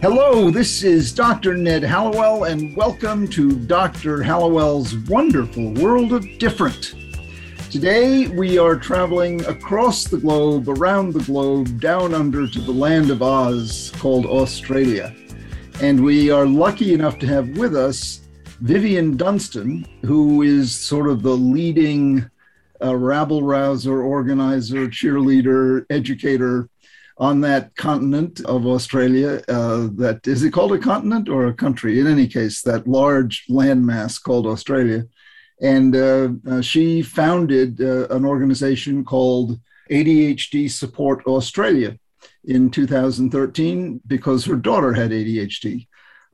Hello, this is Dr. Ned Hallowell, and welcome to Dr. Hallowell's wonderful world of different. Today, we are traveling across the globe, around the globe, down under to the land of Oz called Australia. And we are lucky enough to have with us Vivian Dunstan, who is sort of the leading uh, rabble rouser, organizer, cheerleader, educator on that continent of Australia. Uh, that is it called a continent or a country? In any case, that large landmass called Australia. And uh, uh, she founded uh, an organization called ADHD Support Australia in 2013 because her daughter had ADHD.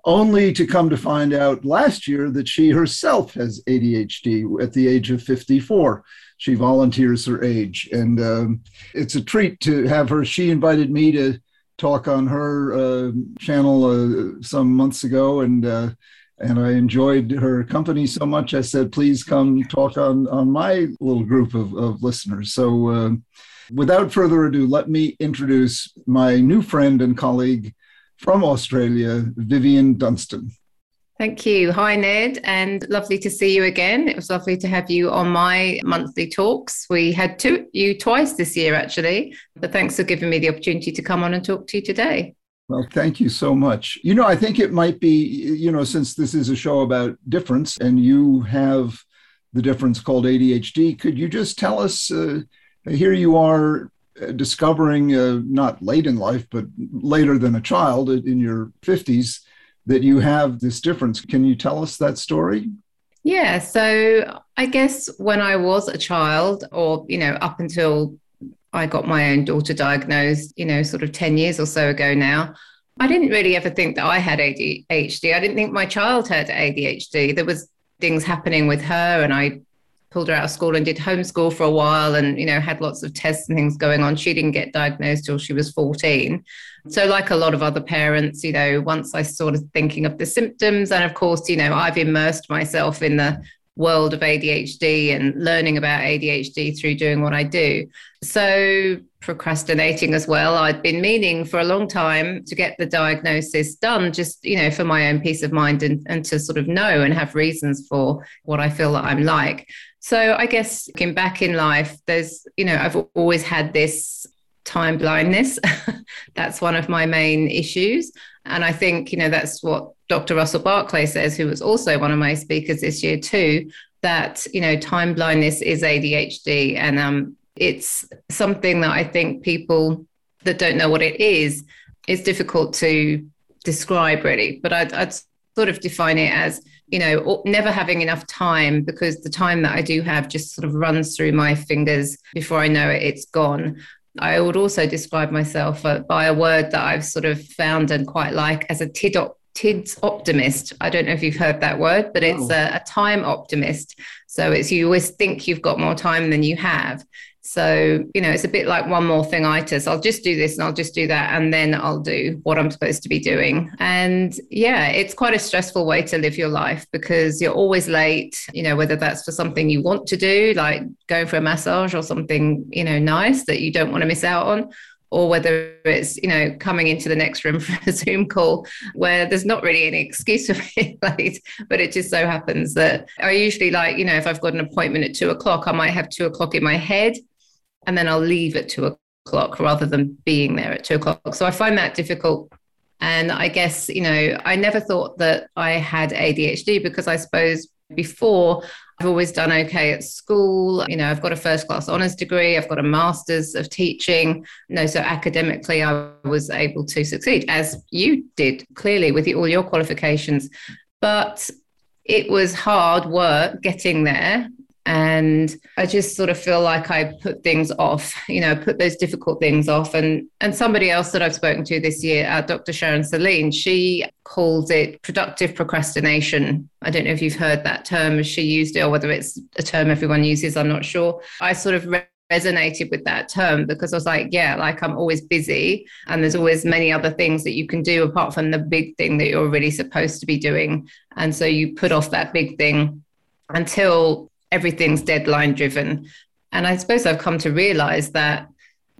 Only to come to find out last year that she herself has ADHD at the age of 54 she volunteers her age. And um, it's a treat to have her. She invited me to talk on her uh, channel uh, some months ago, and uh, and I enjoyed her company so much. I said, please come talk on on my little group of, of listeners. So. Uh, without further ado, let me introduce my new friend and colleague from Australia, Vivian Dunstan. Thank you. Hi, Ned, and lovely to see you again. It was lovely to have you on my monthly talks. We had two, you twice this year, actually, but thanks for giving me the opportunity to come on and talk to you today. Well, thank you so much. You know, I think it might be, you know, since this is a show about difference and you have the difference called ADHD, could you just tell us? Uh, here you are discovering, uh, not late in life, but later than a child in your 50s that you have this difference. Can you tell us that story? Yeah. So I guess when I was a child, or, you know, up until I got my own daughter diagnosed, you know, sort of 10 years or so ago now, I didn't really ever think that I had ADHD. I didn't think my child had ADHD. There was things happening with her and I pulled her out of school and did homeschool for a while and you know had lots of tests and things going on she didn't get diagnosed till she was 14 so like a lot of other parents you know once i started thinking of the symptoms and of course you know i've immersed myself in the world of ADHD and learning about ADHD through doing what I do. So, procrastinating as well. I'd been meaning for a long time to get the diagnosis done, just, you know, for my own peace of mind and, and to sort of know and have reasons for what I feel that I'm like. So I guess looking back in life, there's, you know, I've always had this time blindness. that's one of my main issues. And I think, you know, that's what Dr. Russell Barkley says, who was also one of my speakers this year too, that, you know, time blindness is ADHD. And um, it's something that I think people that don't know what it is, it's difficult to describe really. But I'd, I'd sort of define it as you know never having enough time because the time that i do have just sort of runs through my fingers before i know it it's gone i would also describe myself uh, by a word that i've sort of found and quite like as a tid TIDS optimist. I don't know if you've heard that word, but it's oh. a, a, time optimist. So it's you always think you've got more time than you have. So, you know, it's a bit like one more thing itis. I'll just do this and I'll just do that. And then I'll do what I'm supposed to be doing. And yeah, it's quite a stressful way to live your life because you're always late, you know, whether that's for something you want to do, like going for a massage or something, you know, nice that you don't want to miss out on, or whether it's you know coming into the next room for a zoom call where there's not really any excuse for being late but it just so happens that i usually like you know if i've got an appointment at two o'clock i might have two o'clock in my head and then I'll leave at two o'clock rather than being there at two o'clock. So I find that difficult. And I guess, you know, I never thought that I had ADHD because I suppose before I've always done okay at school. You know, I've got a first class honors degree, I've got a master's of teaching. No, so academically, I was able to succeed, as you did clearly with all your qualifications. But it was hard work getting there and i just sort of feel like i put things off you know put those difficult things off. And and somebody else that i've spoken to this year uh, dr sharon saline she calls it productive procrastination. I don't know if you've heard that term. She used it or whether it's a term everyone uses i'm not sure. I sort of re- resonated with that term because I was like, yeah, like I'm always busy and there's always many other things that you can do apart from the big thing that you're really supposed to be doing. And so you put off that big thing until everything's deadline driven. And I suppose I've come to realize that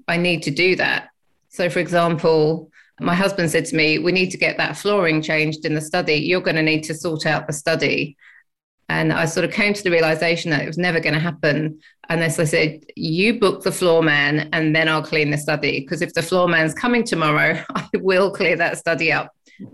I need to do that So, for example, my husband said to me, We need to get that flooring changed in the study. You're going to need to sort out the study. And I sort of came to the realization that it was never going to happen unless I said, You book the floor man and then I'll clean the study. Because if the floor man's coming tomorrow, I will clear that study up.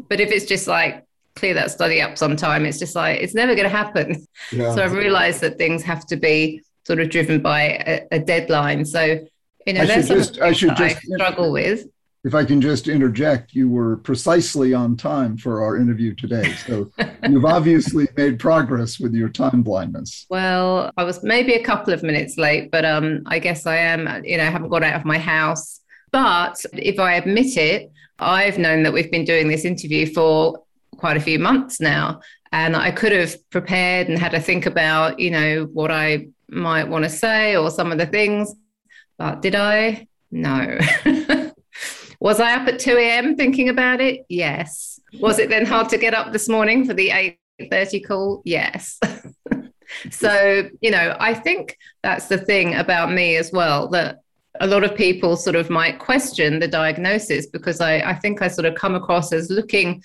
But if it's just like, clear that study up sometime, it's just like, it's never going to happen. Yeah. So I've realized that things have to be sort of driven by a, a deadline. So, you know, I should just, I should just I struggle with if I can just interject, you were precisely on time for our interview today. So you've obviously made progress with your time blindness. Well, I was maybe a couple of minutes late, but um, I guess I am, you know, I haven't got out of my house. But if I admit it, I've known that we've been doing this interview for quite a few months now. And I could have prepared and had to think about, you know, what I might want to say or some of the things. But did I? No. Was I up at 2 a.m. thinking about it? Yes. Was it then hard to get up this morning for the 8:30 call? Yes. so, you know, I think that's the thing about me as well that a lot of people sort of might question the diagnosis because I, I think I sort of come across as looking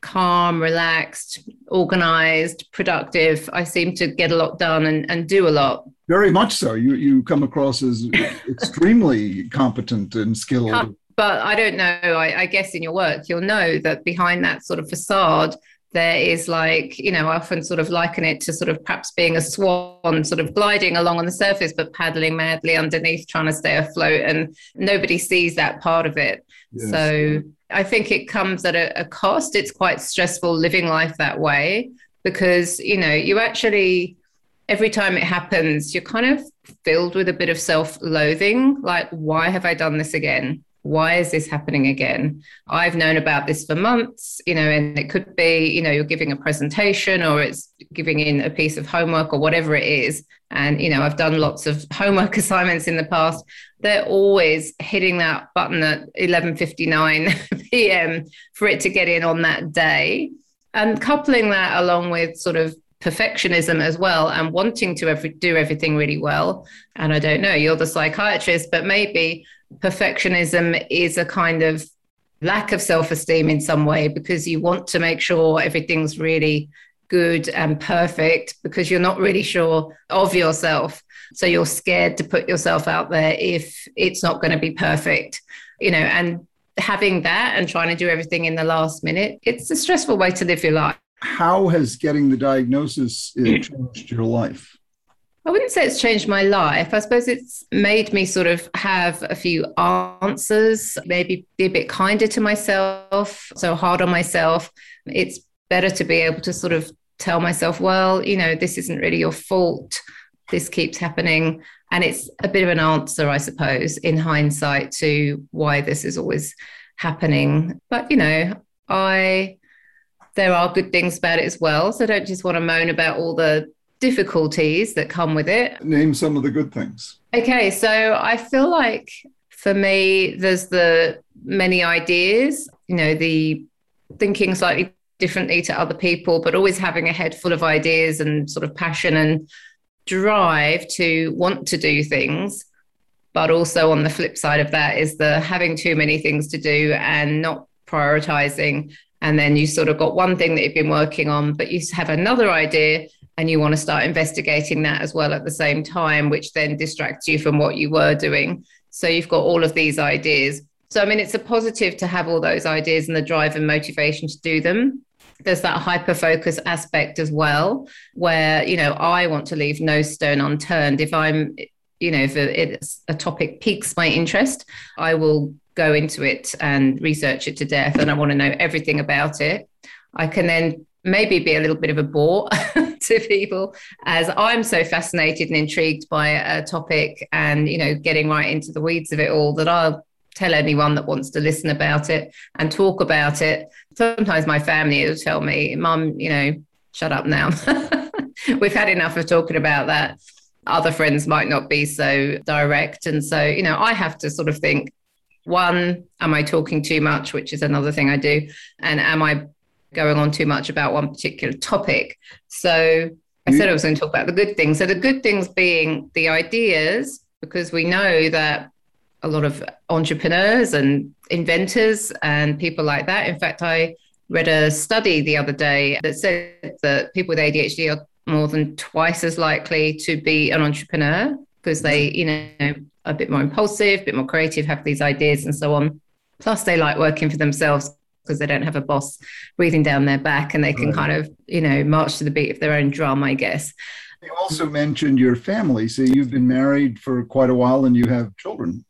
calm, relaxed, organized, productive. I seem to get a lot done and, and do a lot. Very much so. You you come across as extremely competent and skilled but I don't know. I, I, guess in your work, you'll know that behind that sort of facade, there is like, you know, I often sort of liken it to sort of perhaps being a swan, sort of gliding along on the surface, but paddling madly underneath, trying to stay afloat. And nobody sees that part of it. Yes. So I think it comes at a, a cost. It's quite stressful living life that way because, you know, you actually, every time it happens, you're kind of filled with a bit of self loathing. Like, why have I done this again? Why is this happening again? I've known about this for months you know and it could be you know you're giving a presentation or it's giving in a piece of homework or whatever it is. And you know i've done lots of homework assignments in the past. They're always hitting that button at 11:59 p.m. for it to get in on that day. And coupling that along with sort of perfectionism as well and wanting to every, do everything really well and i don't know you're the psychiatrist but maybe perfectionism is a kind of lack of self esteem in some way because you want to make sure everything's really good and perfect because you're not really sure of yourself. So you're scared to put yourself out there if it's not going to be perfect, you know, and having that and trying to do everything in the last minute, it's a stressful way to live your life. How has getting the diagnosis uh, changed your life? I wouldn't say it's changed my life. I suppose it's made me sort of have a few answers, maybe be a bit kinder to myself, so hard on myself. It's better to be able to sort of tell myself, well, you know, this isn't really your fault. This keeps happening. And it's a bit of an answer, I suppose, in hindsight to why this is always happening. But, you know, I, there are good things about it as well. So don't just want to moan about all the difficulties that come with it. Name some of the good things. Okay, so I feel like for me, there's the many ideas, you know, the thinking slightly differently to other people, but always having a head full of ideas and sort of passion and drive to want to do things. But also on the flip side of that is the having too many things to do and not prioritizing. And then you sort of got one thing that you've been working on, but you have another idea and you want to start investigating that as well at the same time, which then distracts you from what you were doing. So you've got all of these ideas. So, I mean, it's a positive to have all those ideas and the drive and motivation to do them. There's that hyper focus aspect as well, where, you know, I want to leave no stone unturned. If I'm, you know, if it's a topic piques my interest, I will go into it and research it to death and I want to know everything about it. I can then maybe be a little bit of a bore to people as I'm so fascinated and intrigued by a topic and, you know, getting right into the weeds of it all that I'll tell anyone that wants to listen about it and talk about it. Sometimes my family will tell me, Mum, you know, shut up now. We've had enough of talking about that. Other friends might not be so direct. And so, you know, I have to sort of think one, am I talking too much, which is another thing I do? And am I going on too much about one particular topic. So I said I was going to talk about the good things. So the good things being the ideas, because we know that a lot of entrepreneurs and inventors and people like that. In fact, I read a study the other day that said that people with ADHD are more than twice as likely to be an entrepreneur because they, you know, a bit more impulsive, a bit more creative, have these ideas and so on. Plus, they like working for themselves because they don't have a boss breathing down their back and they can right. kind of, you know, march to the beat of their own drum, I guess. You also mentioned your family. So you've been married for quite a while and you have children.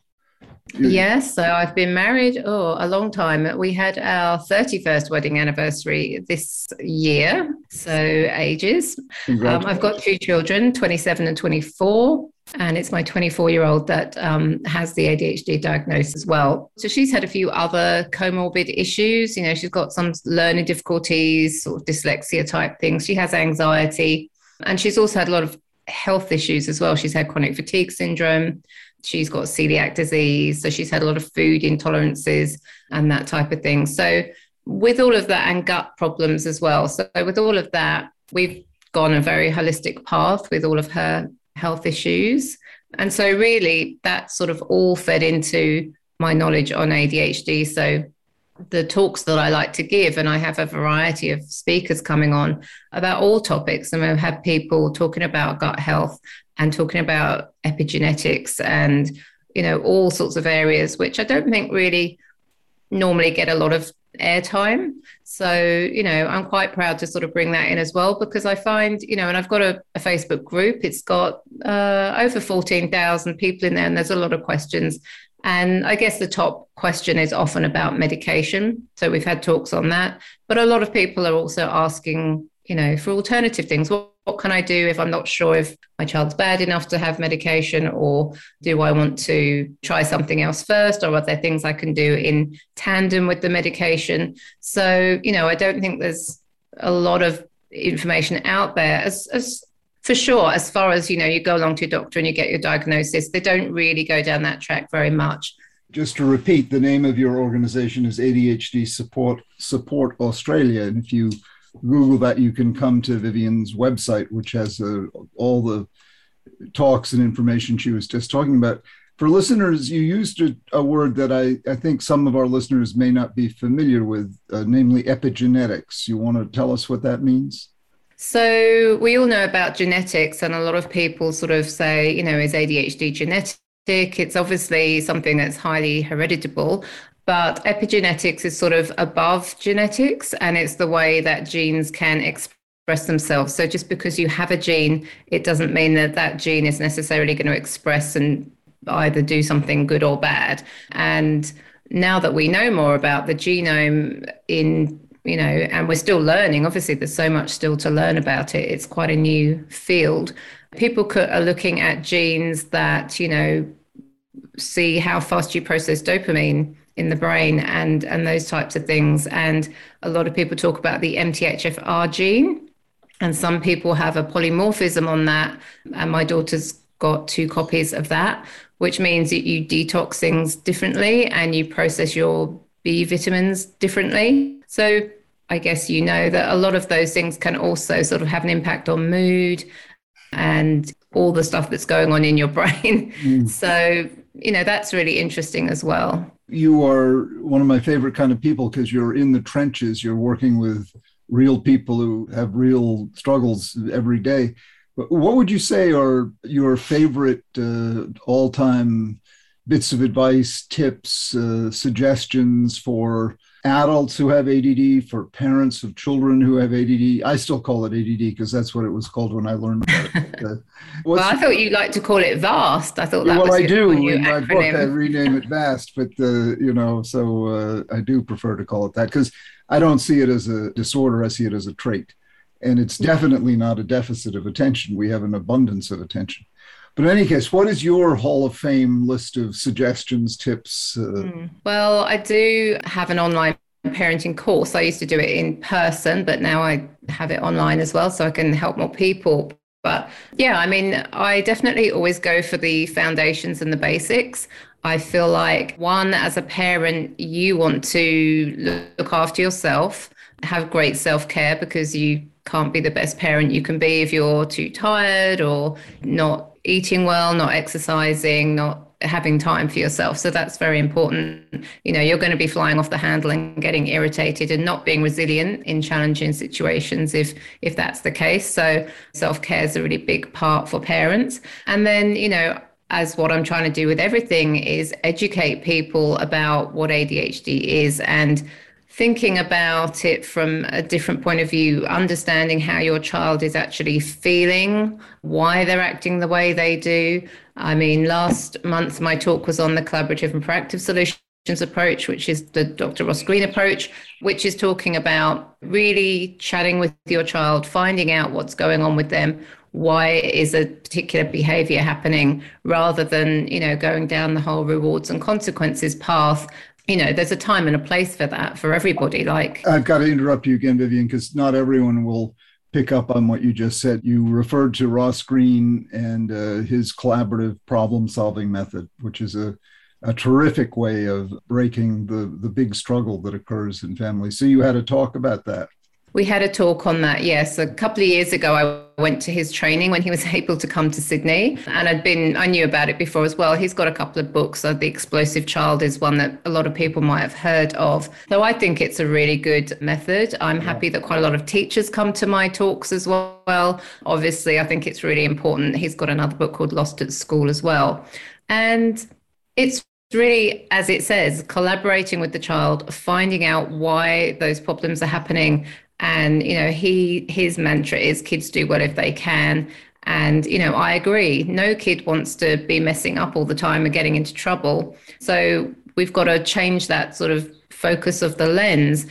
Yes, so I've been married oh a long time. We had our 31st wedding anniversary this year, so ages. Um, I've got two children, 27 and 24, and it's my 24 year old that um, has the ADHD diagnosis as well. So she's had a few other comorbid issues. You know, she's got some learning difficulties, sort of dyslexia type things. She has anxiety, and she's also had a lot of health issues as well. She's had chronic fatigue syndrome she's got celiac disease. So she's had a lot of food intolerances and that type of thing. So, with all of that and gut problems as well. So, with all of that, we've gone a very holistic path with all of her health issues. And so, really, that sort of all fed into my knowledge on ADHD. So, the talks that I like to give, and I have a variety of speakers coming on about all topics. And I've had people talking about gut health and talking about epigenetics and you know all sorts of areas which I don't think really normally get a lot of airtime. So, you know, I'm quite proud to sort of bring that in as well because I find, you know, and I've got a, a Facebook group, it's got uh, over 14,000 people in there, and there's a lot of questions. And I guess the top question is often about medication. So we've had talks on that. But a lot of people are also asking, you know, for alternative things. What can I do if I'm not sure if my child's bad enough to have medication, or do I want to try something else first, or are there things I can do in tandem with the medication? So, you know, I don't think there's a lot of information out there. As, as for sure as far as you know you go along to your doctor and you get your diagnosis they don't really go down that track very much. Just to repeat the name of your organization is adhd support support australia. And if you Google that, you can come to Vivian's website, which has uh, all the talks and information she was just talking about. For listeners, you used a, a word that I, I think some of our listeners may not be familiar with, uh, namely epigenetics. You want to tell us what that means? So, we all know about genetics, and a lot of people sort of say, you know, is ADHD genetic? It's obviously something that's highly hereditable, but epigenetics is sort of above genetics and it's the way that genes can express themselves. So just because you have a gene, it doesn't mean that that gene is necessarily going to express and either do something good or bad. And now that we know more about the genome in you know and we're still learning obviously there's so much still to learn about it it's quite a new field people are looking at genes that you know see how fast you process dopamine in the brain and and those types of things and a lot of people talk about the MTHFR gene and some people have a polymorphism on that and my daughter's got two copies of that which means that you detox things differently and you process your B vitamins differently so I guess you know that a lot of those things can also sort of have an impact on mood and all the stuff that's going on in your brain. Mm. So, you know, that's really interesting as well you are one of my favorite kind of people because you're in the trenches. You're working with real people who have real struggles every day. But what would you say are your favorite uh, all-time bits of advice, tips, uh, suggestions for adults who have ADD, for parents of children who have ADD. I still call it ADD because that's what it was called when I learned about it. Uh, well, I thought you like to call it VAST. I thought that well, was I do in my book. I rename it VAST, but uh, you know, so uh, I do prefer to call it that because I don't see it as a disorder. I see it as a trait, and it's definitely not a deficit of attention. We have an abundance of attention. But in any case, what is your Hall of Fame list of suggestions, tips? Uh... Mm. Well, I do have an online parenting course. I used to do it in person, but now I have it online as well, so I can help more people. But yeah, I mean, I definitely always go for the foundations and the basics. I feel like, one, as a parent, you want to look after yourself, have great self care because you can't be the best parent you can be if you're too tired or not eating well, not exercising, not having time for yourself. So that's very important. You know, you're going to be flying off the handle and getting irritated and not being resilient in challenging situations if if that's the case. So self-care is a really big part for parents. And then, you know, as what I'm trying to do with everything is educate people about what ADHD is and thinking about it from a different point of view, understanding how your child is actually feeling, why they're acting the way they do. I mean, last month my talk was on the collaborative and proactive solutions approach, which is the Dr. Ross Greene approach, which is talking about really chatting with your child, finding out what's going on with them, why is a particular behavior happening rather than you know going down the whole rewards and consequences path you know there's a time and a place for that for everybody like i've got to interrupt you again vivian because not everyone will pick up on what you just said. You referred to ross greene and uh, his collaborative problem solving method which is a a terrific way of breaking the the big struggle that occurs in families so you had a talk about that we had a talk on that, yes. A couple of years ago, I went to his training when he was able to come to Sydney. And I'd been, I knew about it before as well. He's got a couple of books. So the Explosive Child is one that a lot of people might have heard of. So I think it's a really good method. I'm happy that quite a lot of teachers come to my talks as well. Obviously, I think it's really important. He's got another book called Lost at School as well. And it's really, as it says, collaborating with the child, finding out why those problems are happening. And you know he his mantra is kids do well if they can. And you know i agree. No kid wants to be messing up all the time and getting into trouble. So we've got to change that sort of focus of the lens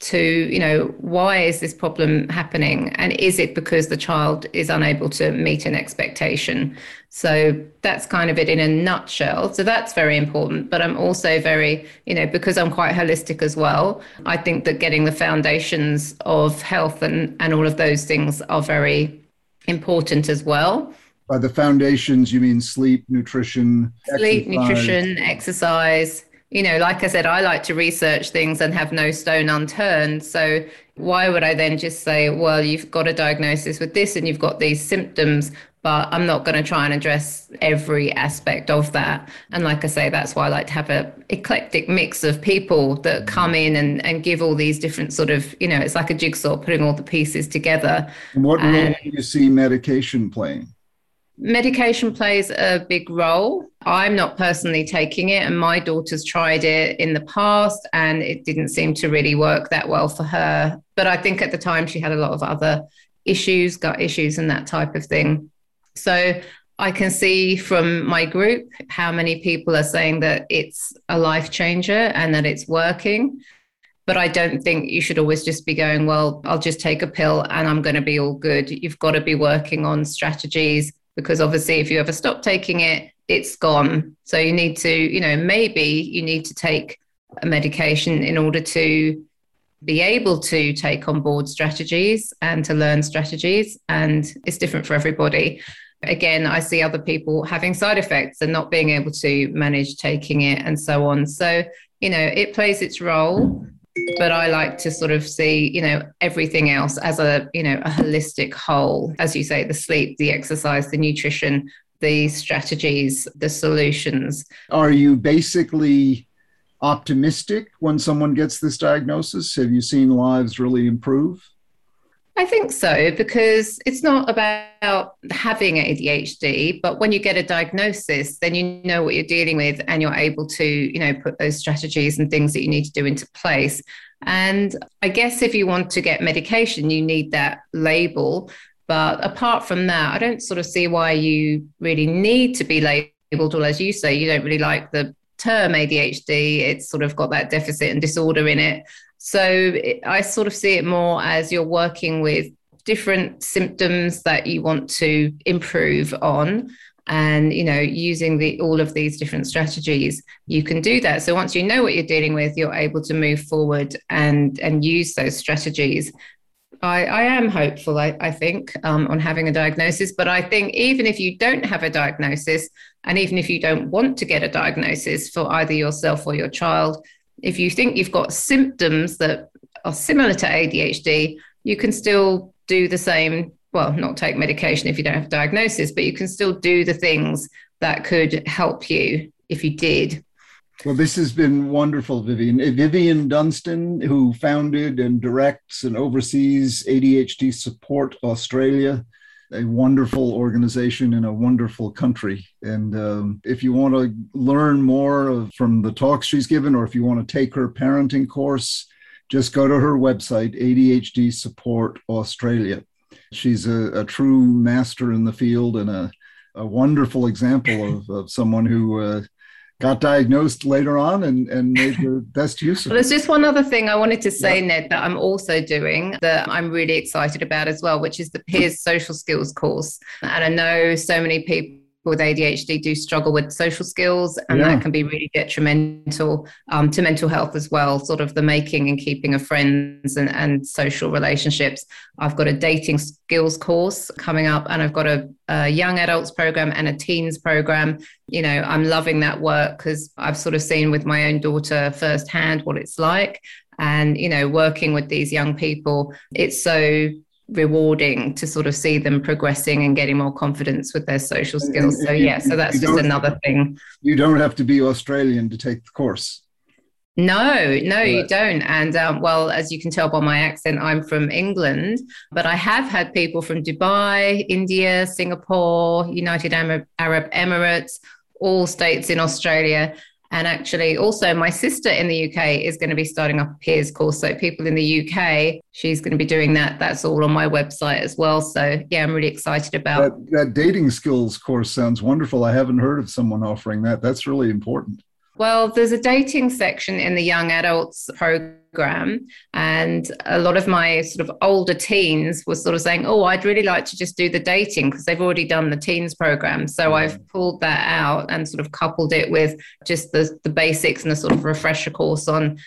to you know why is this problem happening? And is it because the child is unable to meet an expectation? So that's kind of it in a nutshell. So that's very important but i'm also very you know because i'm quite holistic as well i think that getting the foundations of health and and all of those things are very important as well. By the foundations you mean sleep nutrition sleep exercise. nutrition exercise you know, like I said, I like to research things and have no stone unturned. So why would I then just say, well, you've got a diagnosis with this and you've got these symptoms, but I'm not going to try and address every aspect of that. And like I say, that's why I like to have a eclectic mix of people that mm-hmm. come in and, and give all these different sort of, you know, it's like a jigsaw putting all the pieces together. And what role do you see medication playing? Medication plays a big role. I'm not personally taking it, and my daughter's tried it in the past, and it didn't seem to really work that well for her. But I think at the time she had a lot of other issues, gut issues, and that type of thing. So I can see from my group how many people are saying that it's a life changer and that it's working. But I don't think you should always just be going, well, I'll just take a pill and I'm going to be all good. You've got to be working on strategies because obviously if you ever stop taking it it's gone. So you need to you know maybe you need to take a medication in order to be able to take on board strategies and to learn strategies and it's different for everybody. Again i see other people having side effects and not being able to manage taking it and so on. So you know it plays its role but I like to sort of see, you know, everything else as a, you know, a holistic whole. As you say, the sleep, the exercise, the nutrition, the strategies, the solutions. Are you basically optimistic when someone gets this diagnosis? Have you seen lives really improve? I think so because it's not about having ADHD, but when you get a diagnosis, then you know what you're dealing with and you're able to, you know, put those strategies and things that you need to do into place. And I guess if you want to get medication, you need that label. But apart from that, I don't sort of see why you really need to be labeled. Or as you say, you don't really like the term ADHD. It's sort of got that deficit and disorder in it. So I sort of see it more as you're working with different symptoms that you want to improve on. And you know using the all of these different strategies you can do that. So once you know what you're dealing with you're able to move forward and and use those strategies. I, I am hopeful, I, I think, um, on having a diagnosis. But I think even if you don't have a diagnosis, and even if you don't want to get a diagnosis for either yourself or your child, if you think you've got symptoms that are similar to ADHD, you can still do the same. Well, not take medication if you don't have a diagnosis, but you can still do the things that could help you if you did. Well, this has been wonderful, Vivian. Uh, Vivian Dunstan, who founded and directs and oversees ADHD Support Australia, a wonderful organization in a wonderful country. And um, if you want to learn more of, from the talks she's given, or if you want to take her parenting course, just go to her website, ADHD Support Australia. She's a, a true master in the field and a, a wonderful example of, of someone who. Uh, got diagnosed later on and, and made the best use of well, it. There's just one other thing I wanted to say, yeah. Ned, that I'm also doing that I'm really excited about as well, which is the Peers Social Skills course. And I know so many people with ADHD do struggle with social skills, and yeah. that can be really detrimental um, to mental health as well. Sort of the making and keeping of friends and, and social relationships. I've got a dating skills course coming up, and I've got a, a young adults program and a teens program. You know, I'm loving that work because I've sort of seen with my own daughter firsthand what it's like. And, you know, working with these young people, it's so rewarding to sort of see them progressing and getting more confidence with their social skills. And, and, so yeah, so that's just another thing. You don't have to be Australian to take the course. No, no, you don't. And um, well, as you can tell by my accent, I'm from England, but I have had people from Dubai, India, Singapore, United Arab Emirates, all states in Australia. And actually, also, my sister in the UK is going to be starting up a peers course. So, people in the UK, she's going to be doing that. That's all on my website as well. So, yeah, I'm really excited about that, that dating skills course. Sounds wonderful. I haven't heard of someone offering that. That's really important. Well, there's a dating section in the young adults program. Program and a lot of my sort of older teens were sort of saying, Oh, I'd really like to just do the dating because they've already done the teens program. So mm. I've pulled that out and sort of coupled it with just the, the basics and a sort of refresher course on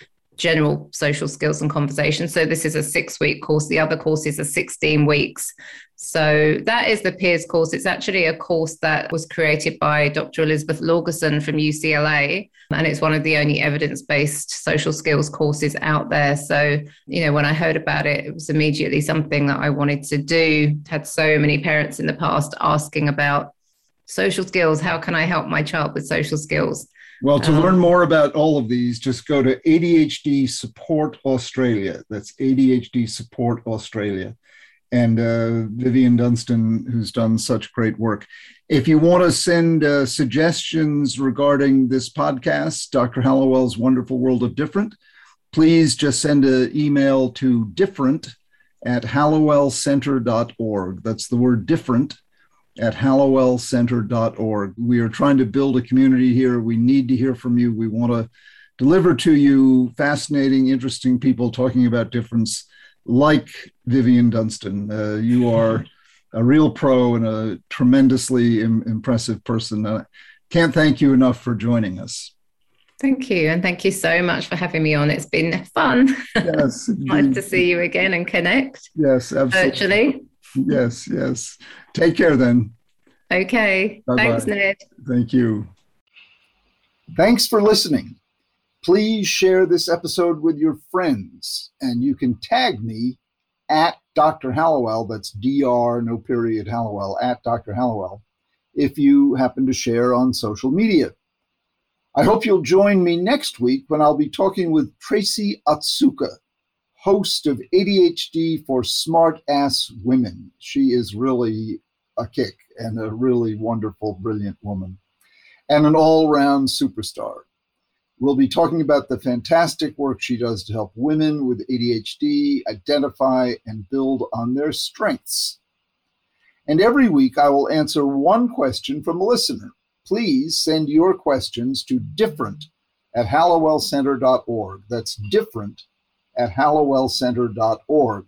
general social skills and conversation. So this is a six week course. The other courses are 16 weeks. So that is the peers course. It's actually a course that was created by Dr. Elizabeth Laugeson from UCLA. And it's one of the only evidence based social skills courses out there. So, you know, when I heard about it, it was immediately something that I wanted to do. Had so many parents in the past asking about social skills. How can I help my child with social skills? Well, to um, learn more about all of these, just go to ADHD Support Australia. That's ADHD Support Australia and uh, Vivian Dunstan, who's done such great work. If you want to send uh, suggestions regarding this podcast, Dr. Hallowell's Wonderful World of Different, please just send an email to different at hallowellcenter.org. That's the word different at hallowellcenter.org. We are trying to build a community here. We need to hear from you. We want to deliver to you fascinating, interesting people talking about difference like Vivian Dunstan. Uh, you are a real pro and a tremendously Im- impressive person. Uh, can't thank you enough for joining us. Thank you. And thank you so much for having me on. It's been fun. Yes. nice to see you again and connect. Yes, absolutely. Virtually. Yes, yes. Take care then. Okay. Bye-bye. Thanks, Ned. Thank you. Thanks for listening. Please share this episode with your friends, and you can tag me at Dr. Hallowell. That's Dr. No period Hallowell at Dr. Hallowell. If you happen to share on social media. I hope you'll join me next week when I'll be talking with Tracy Otsuka, host of ADHD for Smart Ass Women. She is really a kick and a really wonderful, brilliant woman, and an all round superstar. We'll be talking about the fantastic work she does to help women with ADHD identify and build on their strengths. And every week I will answer one question from a listener. Please send your questions to different at hallowellcenter.org. That's different at hallowellcenter.org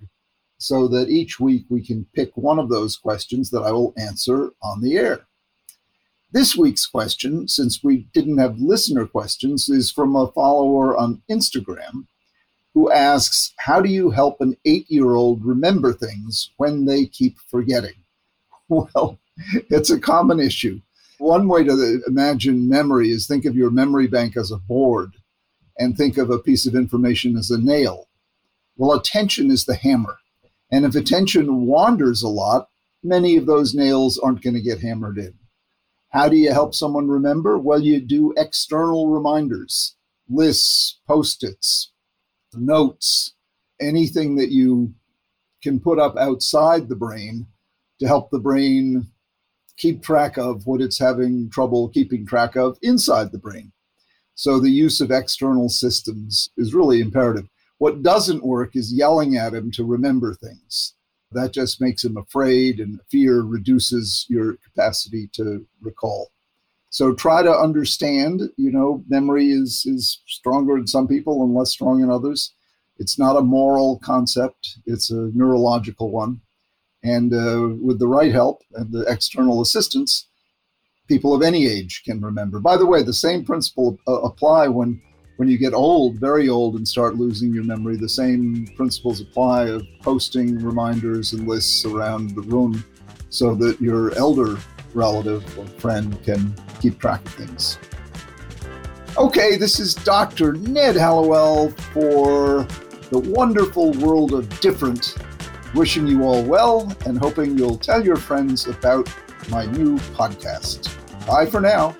so that each week we can pick one of those questions that I will answer on the air. This week's question, since we didn't have listener questions, is from a follower on Instagram who asks, How do you help an eight year old remember things when they keep forgetting? Well, it's a common issue. One way to imagine memory is think of your memory bank as a board and think of a piece of information as a nail. Well, attention is the hammer. And if attention wanders a lot, many of those nails aren't going to get hammered in. How do you help someone remember? Well, you do external reminders, lists, post its, notes, anything that you can put up outside the brain to help the brain keep track of what it's having trouble keeping track of inside the brain. So the use of external systems is really imperative. What doesn't work is yelling at him to remember things. That just makes him afraid, and fear reduces your capacity to recall. So try to understand, you know, memory is, is stronger in some people and less strong in others. It's not a moral concept, it's a neurological one. And uh, with the right help and the external assistance, people of any age can remember. By the way, the same principle uh, apply when when you get old, very old, and start losing your memory. The same principles apply of posting reminders and lists around the room, so that your elder relative or friend can keep track of things. Okay, this is Dr. Ned Hallowell for the wonderful world of different. Wishing you all well and hoping you'll tell your friends about my new podcast. Bye for now.